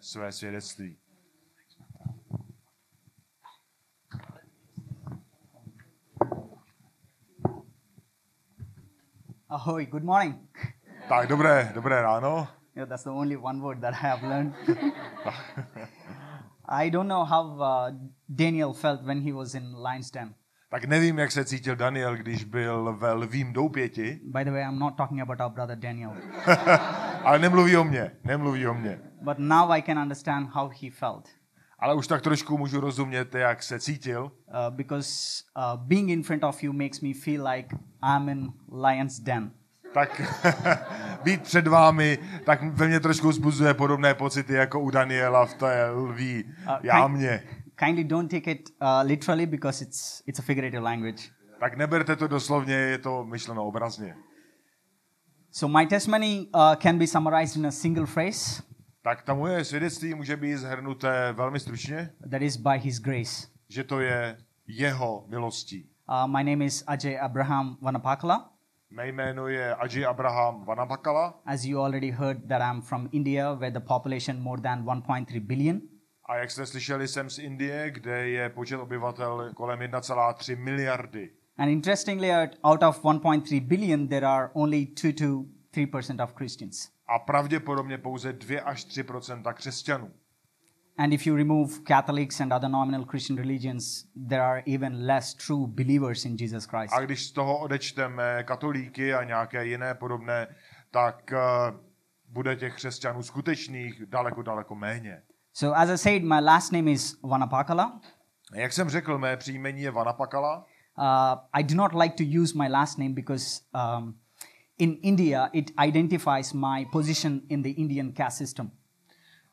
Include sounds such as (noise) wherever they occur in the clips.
své svědectví. Ahoy, good morning. Tak dobré, dobré ráno. Yeah, that's the only one word that I have learned. (laughs) I don't know how uh, Daniel felt when he was in lion's den. Tak nevím, jak se cítil Daniel, když byl ve lvím doupěti, By the way, I'm not talking about our brother Daniel, (laughs) ale nemluví o mně, nemluví o mně. But now I can understand how he felt Ale už tak trošku můžu rozumět, jak se cítil, uh, because uh, being in front of you makes me feel like I'm in lion's den. tak (laughs) být před vámi, tak ve mně trošku zbuzuje podobné pocity jako u Daniela v té lví Uh, jámě. kindly don't take it uh, literally because it's it's a figurative language. Tak neberte to doslovně, je to myšleno obrazně. So my testimony uh, can be summarized in a single phrase. Tak ta moje svědectví může být zhrnuté velmi stručně, That is by His grace. že to je jeho milostí. Uh, my name is Ajay Abraham Vanapakala. Mé jméno je Ajay Abraham Vanapakala As you already heard, that I'm from India, where the population more than 1.3 billion. a jak jste slyšeli, jsem z Indie, kde je počet obyvatel kolem 1,3 miliardy. And interestingly, out- of 1.3 billion, there are only 2 to 3 percent of Christians. A pravděpodobně pouze 2 až 3% křesťanů. And if you remove Catholics and other nominal Christian religions, there are even less true believers in Jesus Christ. A když z toho odečteme katolíky a nějaké jiné podobné, tak eh, bude těch křesťanů skutečných daleko, daleko méně. So, as I said, my last name is Vanapakala. Jak jsem řekl, mé příjmení je Vanapakala. Uh, I do not like to use my last name because um, in India it identifies my position in the Indian caste system.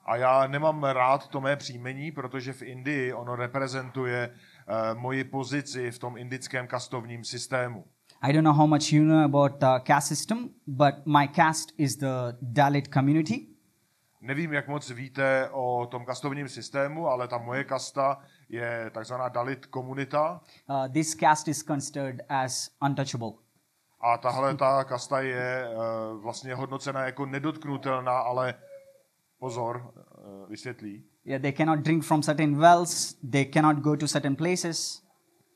A já nemám rád to mé příjmení, protože v Indii ono reprezentuje uh, moji pozici v tom indickém kastovním systému. I don't know how much you know about the caste system, but my caste is the Dalit community. Nevím, jak moc víte o tom kastovním systému, ale ta moje kasta je takzvaná Dalit komunita. Uh, this caste is considered as untouchable. A tahle ta kasta je uh, vlastně hodnocena jako nedotknutelná, ale pozor, uh, vysvětlí. Yeah, they cannot drink from certain wells, they cannot go to certain places,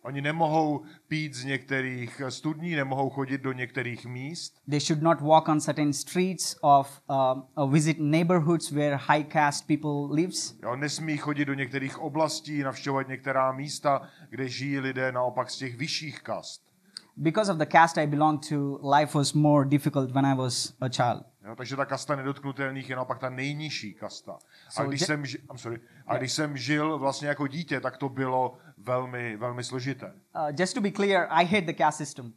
Oni nemohou pít z některých studní, nemohou chodit do některých míst, they should not walk on certain streets of um, or visit neighborhoods where high caste people lives. jo, nesmí chodit do některých oblastí, navštěvovat některá místa, kde žijí lidé naopak z těch vyšších kast. Because of the caste I belong to, life was more difficult when I was a child. Jo, takže ta kasta nedotknutelných je naopak ta nejnižší kasta. A když, jsem, ži- I'm sorry, a když jsem žil vlastně jako dítě, tak to bylo velmi, velmi složité. Uh, just to be clear, I hate the caste system.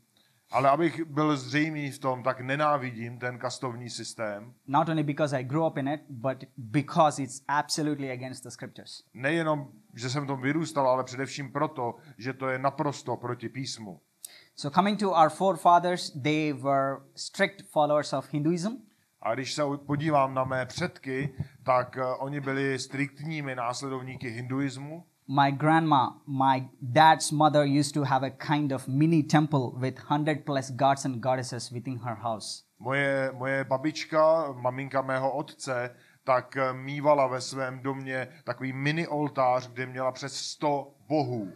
Ale abych byl zřejmý v tom, tak nenávidím ten kastovní systém. Not only because I grew up in it, but because it's absolutely against the scriptures. Nejenom, že jsem v tom vyrůstal, ale především proto, že to je naprosto proti písmu. So, coming to our forefathers, they were strict followers of Hinduism. A když se podívám na mé předky, tak eh, oni byli striktními následovníky hinduismu. My grandma, my dad's mother, used to have a kind of mini temple with 100 plus gods and goddesses within her house. Moje, moje babička, maminka mého otce, tak eh, mývala ve svém domě takový mini oltář, kde měla přes 100 bohů.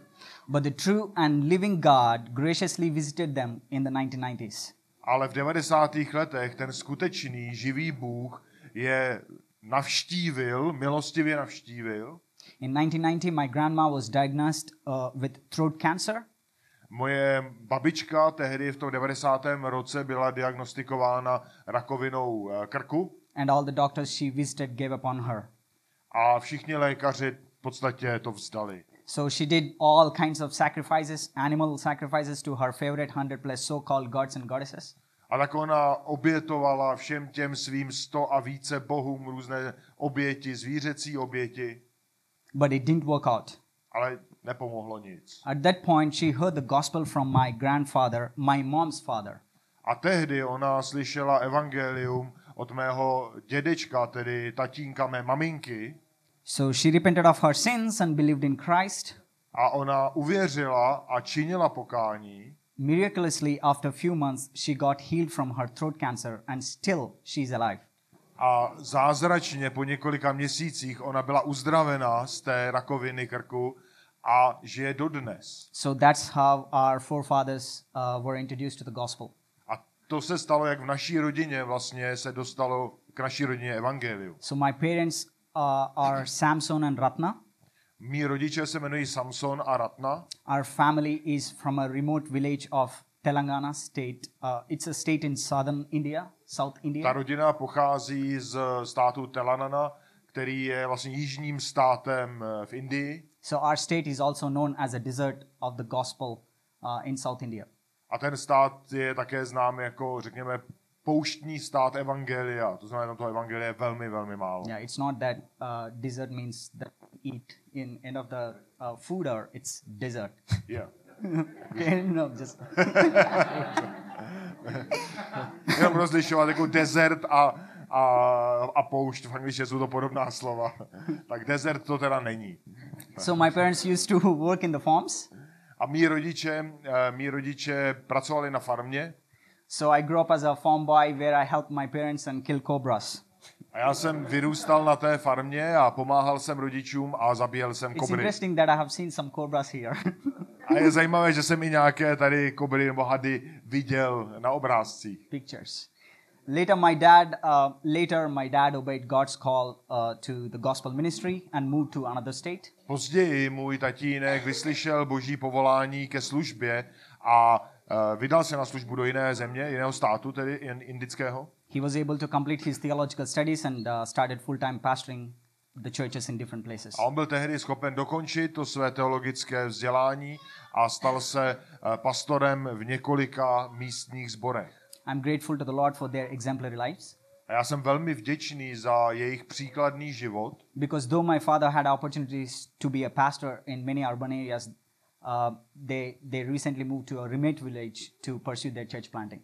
But the true and living God graciously visited them in the 1990s. Ale v 90. letech ten skutečný živý Bůh je navštívil, milostivě navštívil. In 1990, my grandma was diagnosed uh, with throat cancer. Moje babička tehdy v tom 90. roce byla diagnostikována rakovinou eh, krku and all the doctors she visited gave up on her. a všichni lékaři v podstatě to vzdali. So she did all kinds of sacrifices, animal sacrifices to her favorite 100 plus so called gods and goddesses. A tak ona obětovala všem těm svým sto a více bohům různé oběti, zvířecí oběti, But it didn't work out. ale nepomohlo nic. At that point, she heard the gospel from my grandfather, my mom's father. A tehdy ona slyšela evangelium od mého dědečka, tedy tatínka mé maminky, So she repented of her sins and believed in Christ. a ona uvěřila a činila pokání. Miraculously, after a few months, she got healed from her throat cancer and still she's alive. A zázračně po několika měsících ona byla uzdravená z té rakoviny krku a žije dodnes. So that's how our forefathers uh, were introduced to the gospel. A to se stalo, jak v naší rodině vlastně se dostalo k naší rodině evangeliu. So my parents are Samson and Ratna. Mí rodiče se jmenují Samson a Ratna. Our family is from a remote village of Telangana state. Uh, it's a state in southern India, South Ta India. rodina pochází z státu Telanana, který je vlastně jižním státem eh, v Indii. So our state is also known as a desert of the gospel uh, in South India. A ten stát je také znám jako, řekněme, pouštní stát evangelia. To znamená, tam toho evangelia je velmi, velmi málo. Yeah, it's not that uh, desert means that eat in end of the uh, food or it's desert. Yeah. (laughs) okay, no, just (laughs) Jenom rozlišovat jako desert a, a, a poušť. V angličtině jsou to podobná slova. (laughs) tak desert to teda není. so my parents used to work in the farms. A mý rodiče, eh, mý rodiče pracovali na farmě So I grew up as a farm boy where I helped my parents and kill cobras. a já jsem vyrůstal na té farmě a pomáhal jsem rodičům a zabíjel jsem It's kobry. interesting that I have seen some cobras here. A je (laughs) zajímavé, že jsem i nějaké tady kobry nebo hady viděl na obrázcích. Pictures. Later, my dad. Uh, later, my dad obeyed God's call uh, to the gospel ministry and moved to another state. Později můj tatínek vyslyšel boží povolání ke službě a eh, vydal se na službu do jiné země, jiného státu, tedy jen indického. He was able to complete his theological studies and uh, started full-time pastoring the churches in different places. A on byl tehdy schopen dokončit to své teologické vzdělání a stal se eh, pastorem v několika místních zborech. I'm grateful to the Lord for their exemplary lives A já jsem velmi vděčný za jejich příkladný život, because though my father had opportunities to be a pastor in many urban areas, uh, they they recently moved to a remote village to pursue their church planting.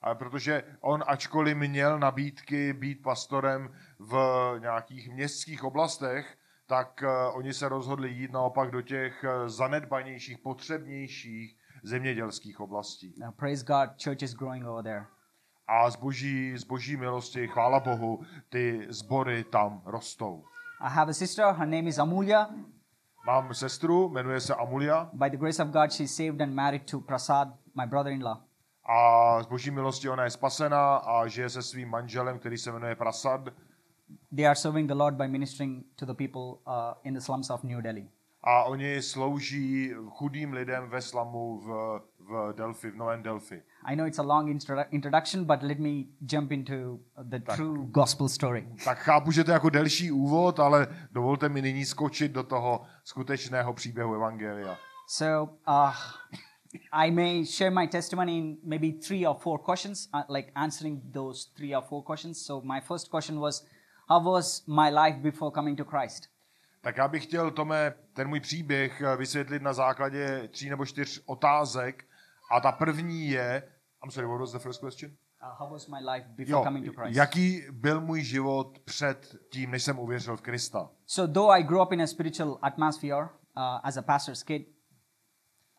a protože on, ačkoliv měl nabídky být pastorem v nějakých městských oblastech, tak eh, oni se rozhodli jít naopak do těch eh, zanedbanějších, potřebnějších zemědělských oblastí. Uh, praise God, church is growing over there. A z boží, z boží milosti, chvála Bohu, ty sbory tam rostou. I have a sister. Her name is Amulya. Mám sestru, jmenuje se Amulia By the grace of God, she's saved and married to Prasad, my brother-in-law. a z boží milosti ona je spasená a žije se svým manželem, který se jmenuje Prasad They are serving the Lord by ministering to the people uh, in the slums of New Delhi. a oni slouží chudým lidem ve slamu v, v Delphi, v Novém Delphi. I know it's a long introdu- introduction, but let me jump into the true gospel story. Tak chápu, že to je jako delší úvod, ale dovolte mi nyní skočit do toho skutečného příběhu Evangelia. So, uh, I may share my testimony in maybe three or four questions, uh, like answering those three or four questions. So, my first question was, How was my life before coming to Christ? Tak já bych chtěl, Tome, ten můj příběh eh, vysvětlit na základě tří nebo čtyř otázek. A ta první je, I'm sorry, what was the first question? Uh, how was my life before Jo, coming to Christ? jaký byl můj život před tím, než jsem uvěřil v Krista? So, though I grew up in a spiritual atmosphere uh, as a pastor's kid,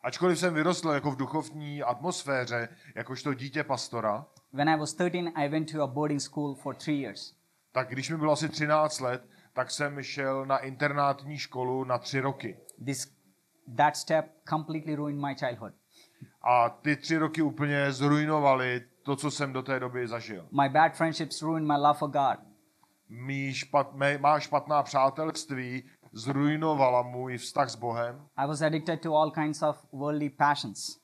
Ačkoliv jsem vyrostl jako v duchovní atmosféře, jakožto dítě pastora, when I was 13, I went to a boarding school for three years. tak když mi bylo asi 13 let, tak jsem šel na internátní školu na tři roky. This, that step completely ruined my childhood. A ty tři roky úplně zrujnovaly to, co jsem do té doby zažil. My bad friendships ruined my love for God. Mí špat, mé, má špatná přátelství zrujnovala můj vztah s Bohem. I was addicted to all kinds of worldly passions.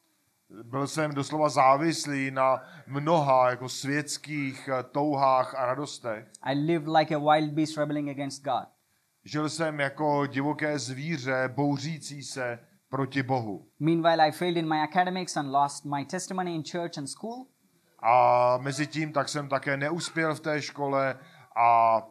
Byl jsem doslova závislý na mnoha jako světských eh, touhách a radostech. I lived like a wild beast rebelling against God. Žil jsem jako divoké zvíře, bouřící se proti Bohu. Meanwhile, I failed in my academics and lost my testimony in church and school. A mezi tím tak jsem také neuspěl v té škole a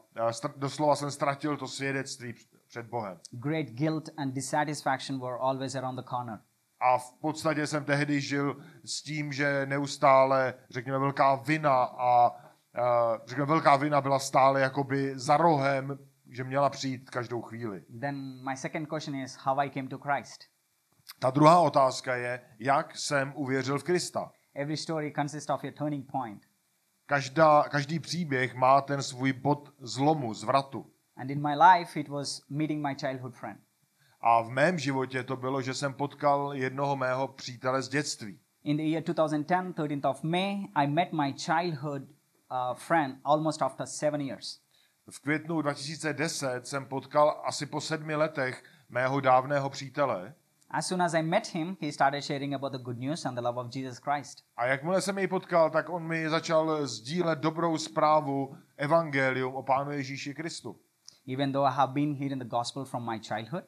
doslova jsem ztratil to svědectví př- před Bohem. Great guilt and dissatisfaction were always around the corner. A v podstatě jsem tehdy žil s tím, že neustále, řekněme, velká vina a uh, řekněme, velká vina byla stále jakoby za rohem, že měla přijít každou chvíli. Then my second question is how I came to Christ. Ta druhá otázka je, jak jsem uvěřil v Krista. Every story consists of a turning point. Každá, každý příběh má ten svůj bod zlomu, zvratu. And in my life, it was meeting my childhood friend. A v mém životě to bylo, že jsem potkal jednoho mého přítele z dětství. In the year 2010, 13th of May, I met my childhood uh, friend almost after seven years. V květnu 2010 jsem potkal asi po sedmi letech mého dávného přítele. As soon as I met him, he started sharing about the good news and the love of Jesus Christ. A jakmile jsem jej potkal, tak on mi začal sdílet dobrou zprávu, evangelium o Pánu Ježíši Kristu. Even though I have been hearing the gospel from my childhood,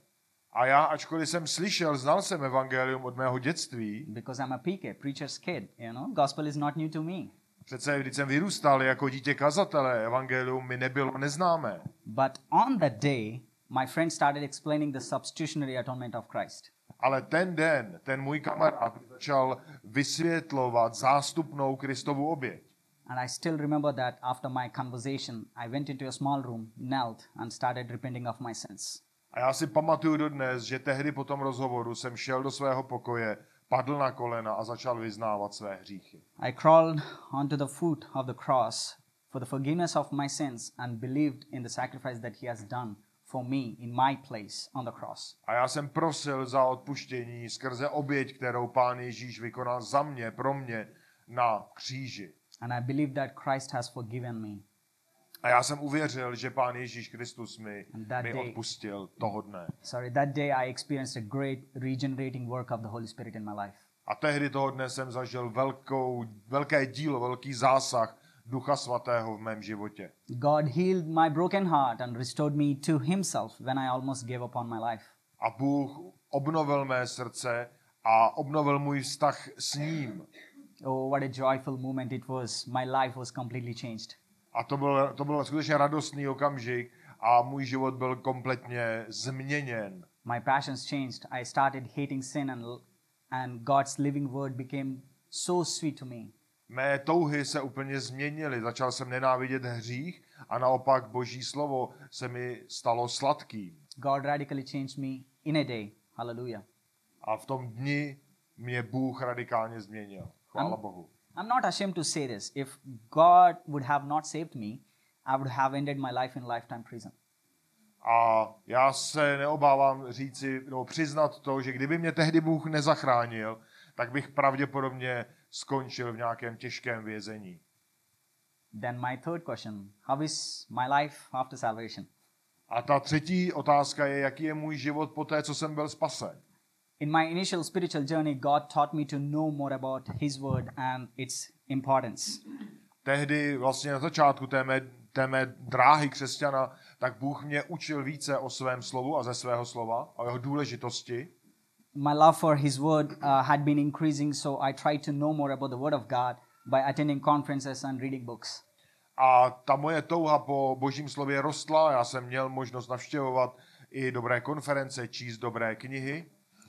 A já, ačkoliv jsem slyšel, znal jsem evangelium od mého dětství, because I'm a PK, preacher's kid, you know, gospel is not new to me. přece když jsem vyrůstal jako dítě kazatele, evangelium mi nebylo neznámé. But on that day, my friend started explaining the substitutionary atonement of Christ. Ale ten den, ten můj kamarád začal vysvětlovat zástupnou Kristovu oběť. And I still remember that after my conversation, I went into a small room, knelt, and started repenting of my sins. A já si pamatuju dodnes, že tehdy po tom rozhovoru jsem šel do svého pokoje, padl na kolena a začal vyznávat své hříchy. I crawled onto the foot of the cross for the forgiveness of my sins and believed in the sacrifice that He has done for me in my place on the cross. A já jsem prosil za odpuštění skrze oběť, kterou Pán Ježíš vykonal za mě, pro mě na kříži. And I believe that Christ has forgiven me. A já jsem uvěřil, že Pán Ježíš Kristus mi, mi day- odpustil toho dne. Sorry, that day I experienced a great regenerating work of the Holy Spirit in my life. A tehdy toho dne jsem zažil velkou, velké dílo, velký zásah Ducha Svatého v mém životě. God healed my broken heart and restored me to Himself when I almost gave up on my life. A Bůh obnovil mé srdce a obnovil můj vztah s ním. Oh, what a joyful moment it was. My life was completely changed. A to byl, to byl skutečně radostný okamžik a můj život byl kompletně změněn. My passions changed. I started hating sin, and, and God's living word became so sweet to me. Mé touhy se úplně změnily. Začal jsem nenávidět hřích a naopak Boží slovo se mi stalo sladkým. God radically changed me in a day. Hallelujah. A v tom dni mě Bůh radikálně změnil. Chvála Ano. Bohu. I'm not ashamed to say this. If God would have not saved me, I would have ended my life in lifetime prison. A já se neobávám říci, nebo přiznat to, že kdyby mě tehdy Bůh nezachránil, tak bych pravděpodobně skončil v nějakém těžkém vězení. Then, my third question How is my life after salvation? A ta třetí otázka je, jaký je můj život po té, co jsem byl spasen. In my initial spiritual journey, God taught me to know more about His Word and its importance. Tehdy vlastně na začátku té mé, té mé dráhy křesťana, tak Bůh mě učil více o svém slovu a ze svého slova, o jeho důležitosti. My love for His Word uh, had been increasing, so I tried to know more about the Word of God by attending conferences and reading books. A ta moje touha po božím slově rostla, já jsem měl možnost navštěvovat i dobré konference, číst dobré knihy.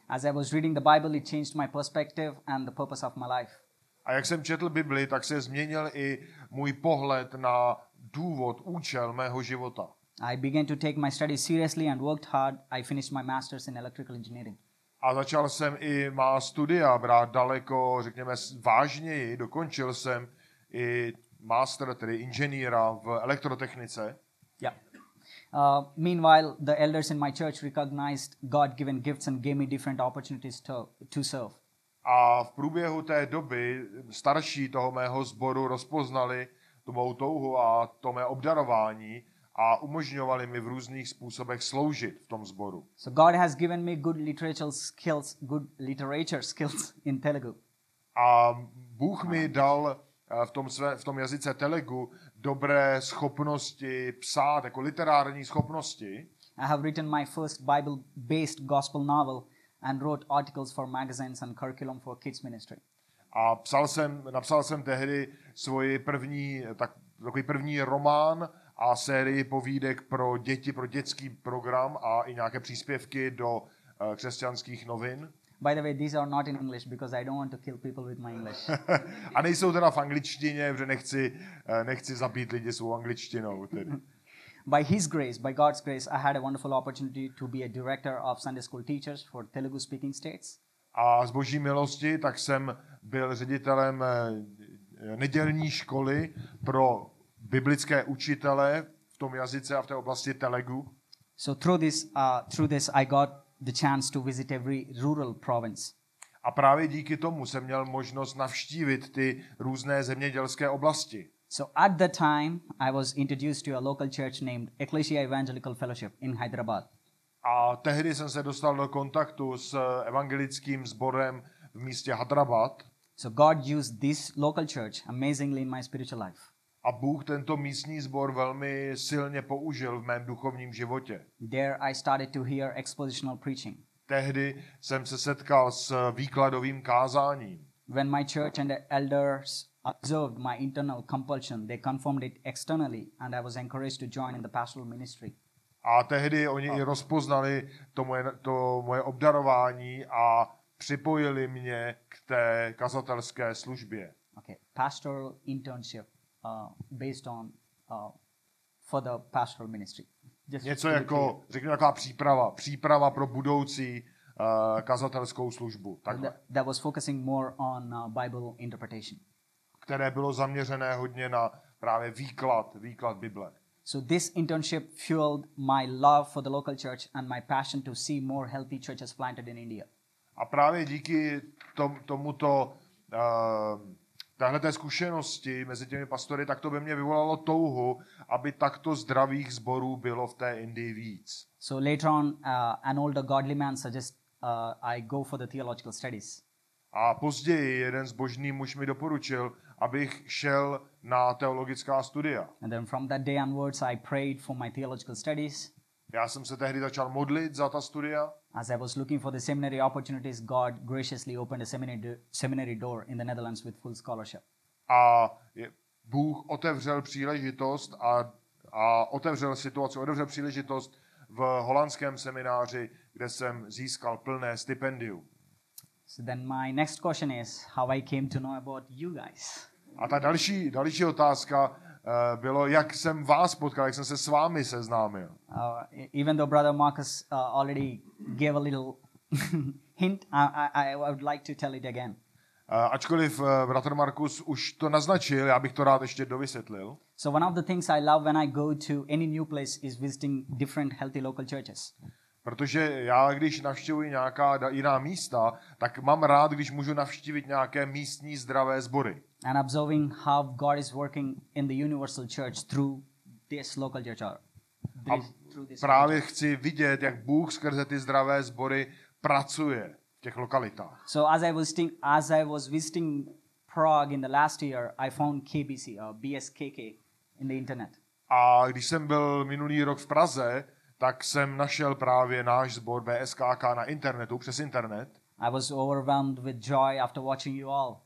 As I was reading the Bible, it changed my perspective and the purpose of my life. A jak jsem četl Bibli, tak se změnil i můj pohled na důvod, účel mého života. I began to take my studies seriously and worked hard. I finished my master's in electrical engineering. A začal jsem i má studia brát daleko, řekněme, vážněji. Dokončil jsem i master, tedy inženýra v elektrotechnice. Yeah. Uh, meanwhile, the elders in my church recognized God given gifts and gave me different opportunities to, to serve. A v průběhu té doby starší toho mého sboru rozpoznali tu mou touhu a to mé obdarování a umožňovali mi v různých způsobech sloužit v tom sboru. So God has given me good literature skills, good literature skills in Telugu. A Bůh mi dal eh, v tom, své, v tom jazyce Telegu dobré schopnosti psát, jako literární schopnosti. I have written my first Bible-based gospel novel and wrote articles for magazines and curriculum for kids ministry. A psal jsem, napsal jsem tehdy svoji první, tak, takový první román a sérii povídek pro děti, pro dětský program a i nějaké příspěvky do eh, křesťanských novin. By the way, these are not in English because I don't want to kill people with my English. (laughs) a nejsou teda v angličtině, protože nechci, eh, nechci zabít lidi svou angličtinou. Tedy. (laughs) by His grace, by God's grace, I had a wonderful opportunity to be a director of Sunday school teachers for Telugu speaking states. A z boží milosti tak jsem byl ředitelem eh, nedělní školy pro biblické učitele v tom jazyce a v té oblasti Telegu. So through this, uh, through this, I got the chance to visit every rural province. A právě díky tomu jsem měl možnost navštívit ty různé zemědělské oblasti. So at the time, I was introduced to a local church named Ecclesia Evangelical Fellowship in Hyderabad. A tehdy jsem se dostal do kontaktu s evangelickým sborem v místě Hyderabad. So God used this local church amazingly in my spiritual life. A Bůh tento místní sbor velmi silně použil v mém duchovním životě. There I started to hear expositional preaching. Tehdy jsem se setkal s výkladovým kázáním. When my church and the elders observed my internal compulsion, they confirmed it externally, and I was encouraged to join in the pastoral ministry. A tehdy oni i rozpoznali to moje, to moje obdarování a připojili mě k té kazatelské službě. Okay, pastoral internship based on uh, for the pastoral ministry. Just Něco jako, řekněme, taková příprava. Příprava pro budoucí uh, kazatelskou službu. Takhle. That, that was focusing more on uh, Bible interpretation. Které bylo zaměřené hodně na právě výklad, výklad Bible. So this internship fueled my love for the local church and my passion to see more healthy churches planted in India. A právě díky tom, tomuto, uh, téhle té zkušenosti mezi těmi pastory, tak to ve mně vyvolalo touhu, aby takto zdravých zborů bylo v té Indii víc. So later on, uh, an older godly man suggests uh, I go for the theological studies. A později jeden zbožný muž mi doporučil, abych šel na teologická studia. And then from that day onwards, I prayed for my theological studies. Já jsem se tehdy začal modlit za ta studia As I was looking for the seminary opportunities, God graciously opened a seminary, seminary door in the Netherlands with full scholarship. a je- Bůh otevřel příležitost a, a otevřel situaci, otevřel příležitost v holandském semináři, kde jsem získal plné stipendium. So then my next question is how I came to know about you guys. A ta další, další otázka uh, bylo, jak jsem vás potkal, jak jsem se s vámi seznámil. Uh, e- even though Brother Marcus uh, already gave a little (laughs) hint, I, I, I would like to tell it again. Uh, ačkoliv uh, bratr Markus už to naznačil, já bych to rád ještě dovysvětlil. So one of the things I love when I go to any new place is visiting different healthy local churches. Protože já, když navštěvuji nějaká jiná místa, tak mám rád, když můžu navštívit nějaké místní zdravé sbory. And observing how God is working in the universal church through this local church or this, through this právě church. chci vidět, jak Bůh skrze ty zdravé sbory pracuje v těch lokalitách. So as I was visiting, as I was visiting Prague in the last year, I found KBC or BSKK in the internet. A když jsem byl minulý rok v Praze, tak jsem našel právě náš sbor BSKK na internetu, přes internet. I was overwhelmed with joy after watching you all.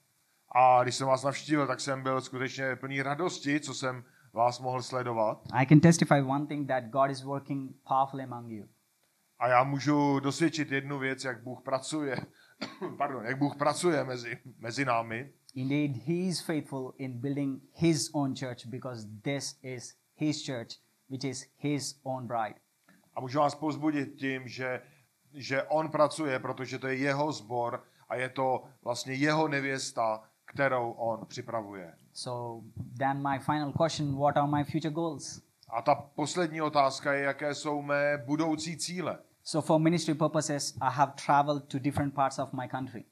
A když jsem vás navštívil, tak jsem byl skutečně plný radosti, co jsem vás mohl sledovat. I can testify one thing that God is working powerfully among you. A já můžu dosvědčit jednu věc, jak Bůh pracuje, (coughs) pardon, jak Bůh pracuje mezi, mezi námi. Indeed, He is faithful in building His own church because this is His church, which is His own bride. A můžu vás pozbudit tím, že, že on pracuje, protože to je jeho sbor a je to vlastně jeho nevěsta, kterou on připravuje. So then my final question, what are my future goals? A ta poslední otázka je, jaké jsou mé budoucí cíle. So for ministry purposes, I have traveled to different parts of my country.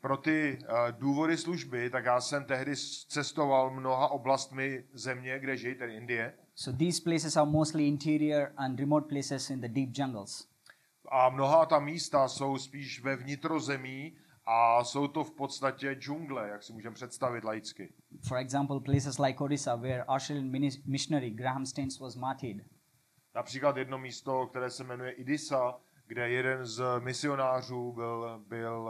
Pro ty uh, důvody služby, tak já jsem tehdy cestoval mnoha oblastmi země, kde žijí, tedy Indie. So these places are mostly interior and remote places in the deep jungles. A mnoha ta místa jsou spíš ve vnitrozemí a jsou to v podstatě džungle, jak si můžeme představit laicky. For example, places like Odisha, where Australian missionary Graham Staines was martyred. Například jedno místo, které se jmenuje Idisa, kde jeden z misionářů byl, byl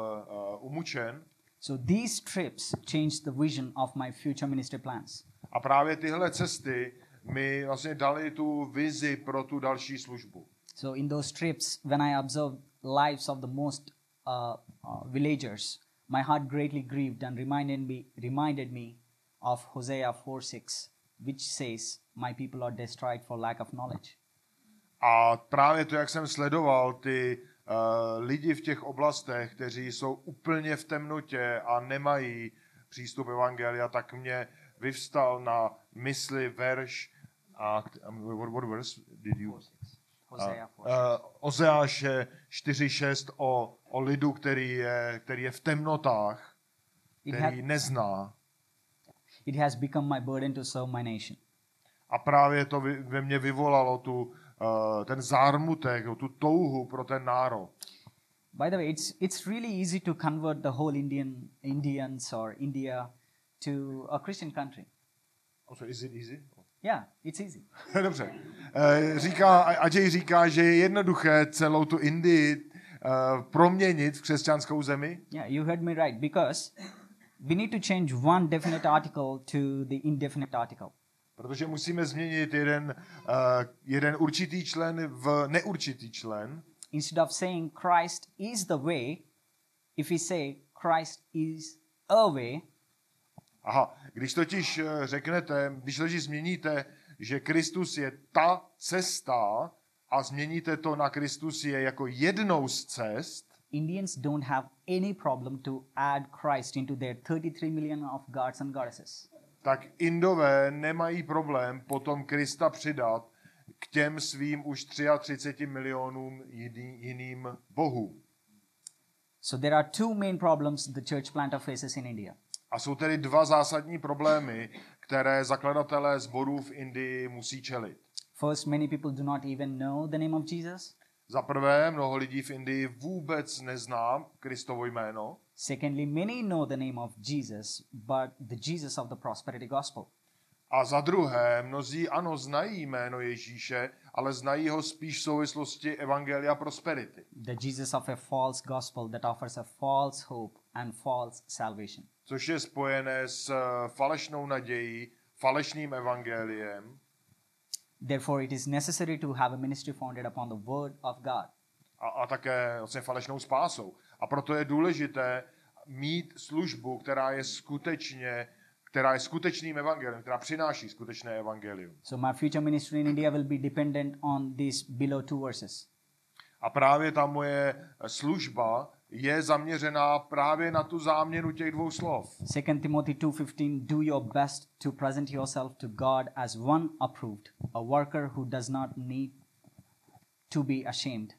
uh, umučen. So these trips changed the vision of my future ministry plans. A právě tyhle cesty mi vlastně dali tu vizi pro tu další službu. So in those trips, when I observed lives of the most uh, uh, villagers, my heart greatly grieved and reminded me, reminded me of Hosea 4:6, which says, "My people are destroyed for lack of knowledge." A právě to, jak jsem sledoval ty uh, lidi v těch oblastech, kteří jsou úplně v temnotě a nemají přístup evangelia, tak mě vyvstal na mysli verš a what, what verse did you? Ozeáše 4.6 o, o lidu, který je, který je v temnotách, který nezná. it has become my burden to serve my nation. A právě to ve mně vyvolalo tu, uh, ten zármutek, tu touhu pro ten národ. By the way, it's it's really easy to convert the whole Indian Indians or India to a Christian country. Also, is it easy? Yeah, it's easy. (laughs) Dobře. Eh, Říká, Ajay říká, že je jednoduché celou tu Indii eh, proměnit v křesťanskou zemi. Yeah, you heard me right because we need to change one definite article to the indefinite article. Protože musíme změnit jeden, uh, jeden určitý člen v neurčitý člen. Instead of saying Christ is the way, if we say Christ is a way, Aha, když totiž eh, řeknete, když totiž změníte, že Kristus je ta cesta a změníte to na Kristus je jako jednou z cest, Indians don't have any problem to add Christ into their 33 million of gods and goddesses. tak Indové nemají problém potom Krista přidat k těm svým už 33 milionům jiný, jiným bohům. So there are two main problems the church planter faces in India. A jsou tedy dva zásadní problémy, které zakladatelé sborů v Indii musí čelit. First, many people do not even know the name of Jesus. Za prvé, mnoho lidí v Indii vůbec nezná Kristovo jméno. Secondly, many know the name of Jesus, but the Jesus of the prosperity gospel. A za druhé, mnozí ano znají jméno Ježíše, ale znají ho spíš v souvislosti Evangelia Prosperity, The Jesus of a false gospel that offers a false hope and false salvation. což je spojené s eh, falešnou nadějí, falešným evangeliem Therefore, it is necessary to have a ministry founded upon the word of God. a, a také vlastně falešnou spásou. A proto je důležité mít službu, která je skutečně která je skutečným evangeliem, která přináší skutečné evangelium. So, my future ministry in India will be dependent on these below two verses. A právě ta moje služba je zaměřená právě na tu záměnu těch dvou slov. 2 Timothy 2:15 Do your best to present yourself to God as one approved, a worker who does not need to be ashamed.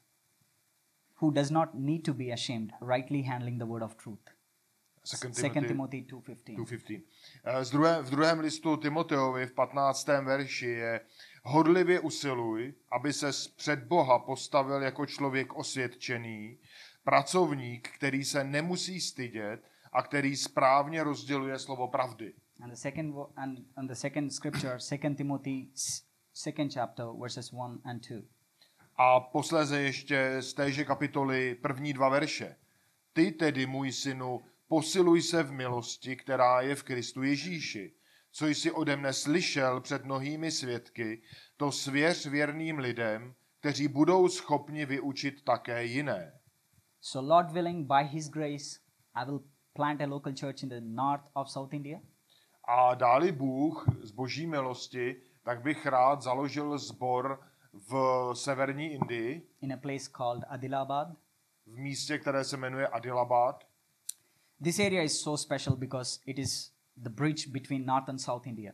Who does not need to be ashamed, rightly handling the word of truth. 2 Timothy 2:15. 2.15. Eh, Z druhé, v druhém listu Timoteovi v 15. verši je Hodlivě usiluj, aby se před Boha postavil jako člověk osvědčený, pracovník, který se nemusí stydět a který správně rozděluje slovo pravdy. And the second and, and the second scripture, 2 Timothy second chapter verses 1 and 2. A posléze ještě z téže kapitoly první dva verše. Ty tedy, můj synu, posiluj se v milosti, která je v Kristu Ježíši. Co jsi ode mne slyšel před mnohými svědky, to svěř věrným lidem, kteří budou schopni vyučit také jiné. So Lord willing by his grace I will plant a local church in the north of South India. A dáli Bůh z boží milosti, tak bych rád založil sbor v severní Indii, in a place called Adilabad. v místě, které se jmenuje Adilabad. This area is so special because it is the bridge between North and South India.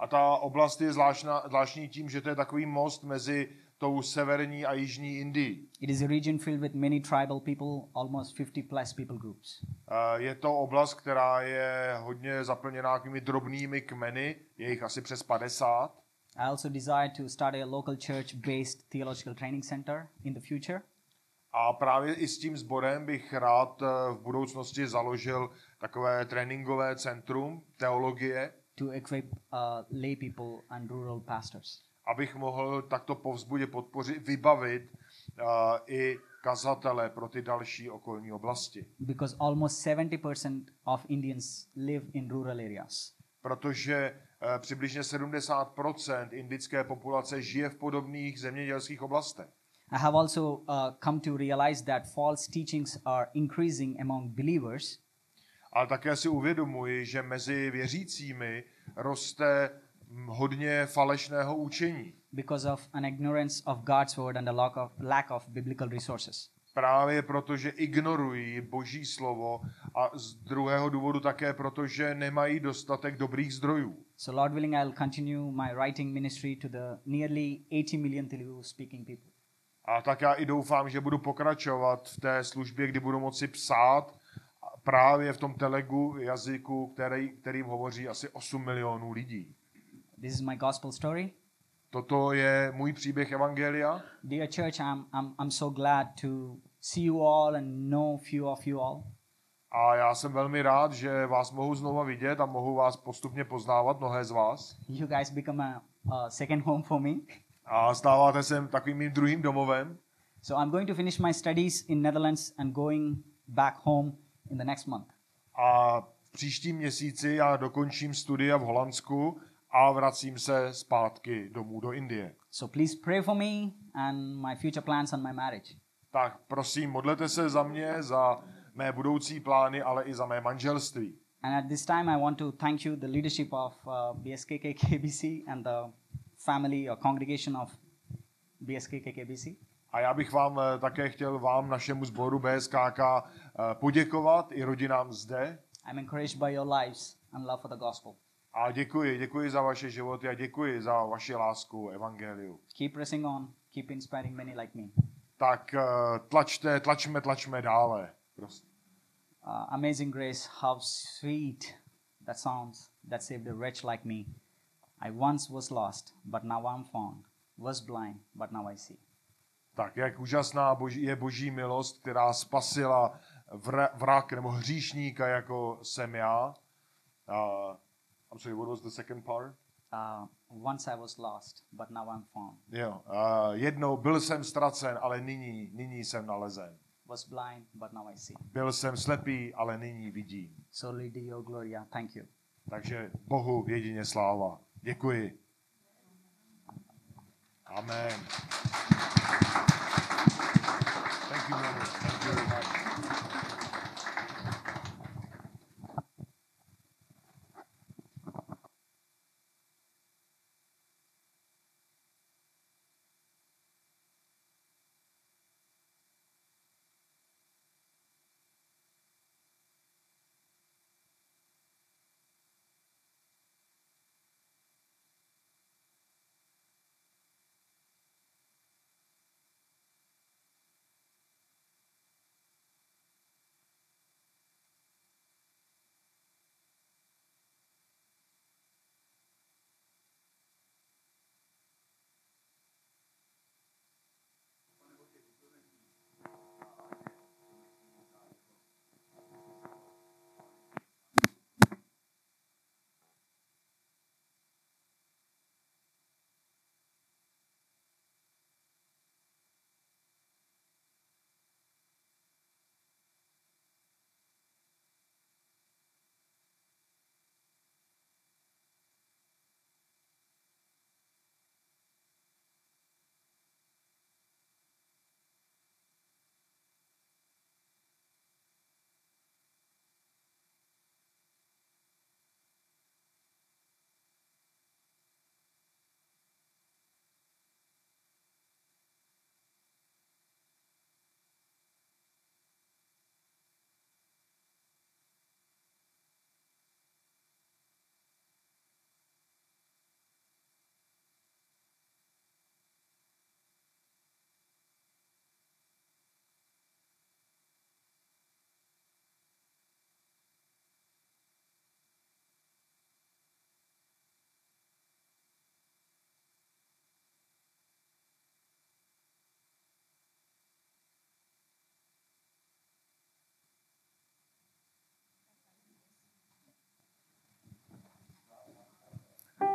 A ta oblast je zvláštní tím, že to je takový most mezi tou severní a jižní Indií. It is a region filled with many tribal people, almost 50 plus people groups. Eh, Je to oblast, která je hodně zaplněná takovými drobnými kmeny, je jich asi přes 50. I also desire to start a local church based theological training center in the future. A právě i s tím sborem bych rád eh, v budoucnosti založil takové tréninkové centrum teologie, to equip uh, lay people and rural pastors. Abych mohl takto povzbudě podpořit, vybavit uh, i kazatele pro ty další okolní oblasti. Because almost 70% of Indians live in rural areas. Protože uh, přibližně 70% indické populace žije v podobných zemědělských oblastech. I have also uh, come to realize that false teachings are increasing among believers Ale také si uvědomuji, že mezi věřícími roste hodně falešného učení. because of an ignorance of God's word and a lack of, lack of biblical resources. právě proto, že ignorují Boží slovo a z druhého důvodu také proto, že nemají dostatek dobrých zdrojů. So, Lord willing, I'll continue my writing ministry to the nearly 80 million Telugu speaking people. A tak já i doufám, že budu pokračovat v té službě, kdy budu moci psát právě v tom telegu jazyku, který, kterým hovoří asi 8 milionů lidí. This is my gospel story. Toto je můj příběh Evangelia. Dear church, I'm, I'm, I'm so glad to see you all and know few of you all. A já jsem velmi rád, že vás mohu znova vidět a mohu vás postupně poznávat, mnohé z vás. You guys become a, a second home for me. A stáváte se takovým mým druhým domovem. So I'm going to finish my studies in Netherlands and going back home in the next month. A v příštím měsíci já dokončím studia v Holandsku a vracím se zpátky domů do Indie. So please pray for me and my future plans and my marriage. Tak prosím, modlete se za mě, za mé budoucí plány, ale i za mé manželství. And at this time, I want to thank you, the leadership of uh, BSKK KBC and the family or congregation of BSKK KBC. A já bych vám eh, také chtěl vám, našemu sboru BSKK, eh, poděkovat i rodinám zde. I'm encouraged by your lives and love for the gospel. A děkuji, děkuji za vaše životy a děkuji za vaši lásku evangeliu. Keep pressing on, keep inspiring many like me. Tak eh, tlačte, tlačme, tlačme dále. Prostě. Uh, amazing grace, how sweet that sounds that saved a wretch like me. I once was lost, but now I'm found. Was blind, but now I see. Tak jak úžasná boží, je boží milost, která spasila vra, vrak nebo hříšníka, jako jsem já. Uh, I'm sorry, what was the second part? Uh, once I was lost, but now I'm found. Jo, uh, jednou byl jsem ztracen, ale nyní, nyní jsem nalezen. Was blind, but now I see. Byl jsem slepý, ale nyní vidím. So, your Gloria, thank you. Takže Bohu jedině sláva. Děkuji. Amen. Thank you, Mother.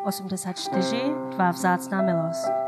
84, tvá vzácná milost.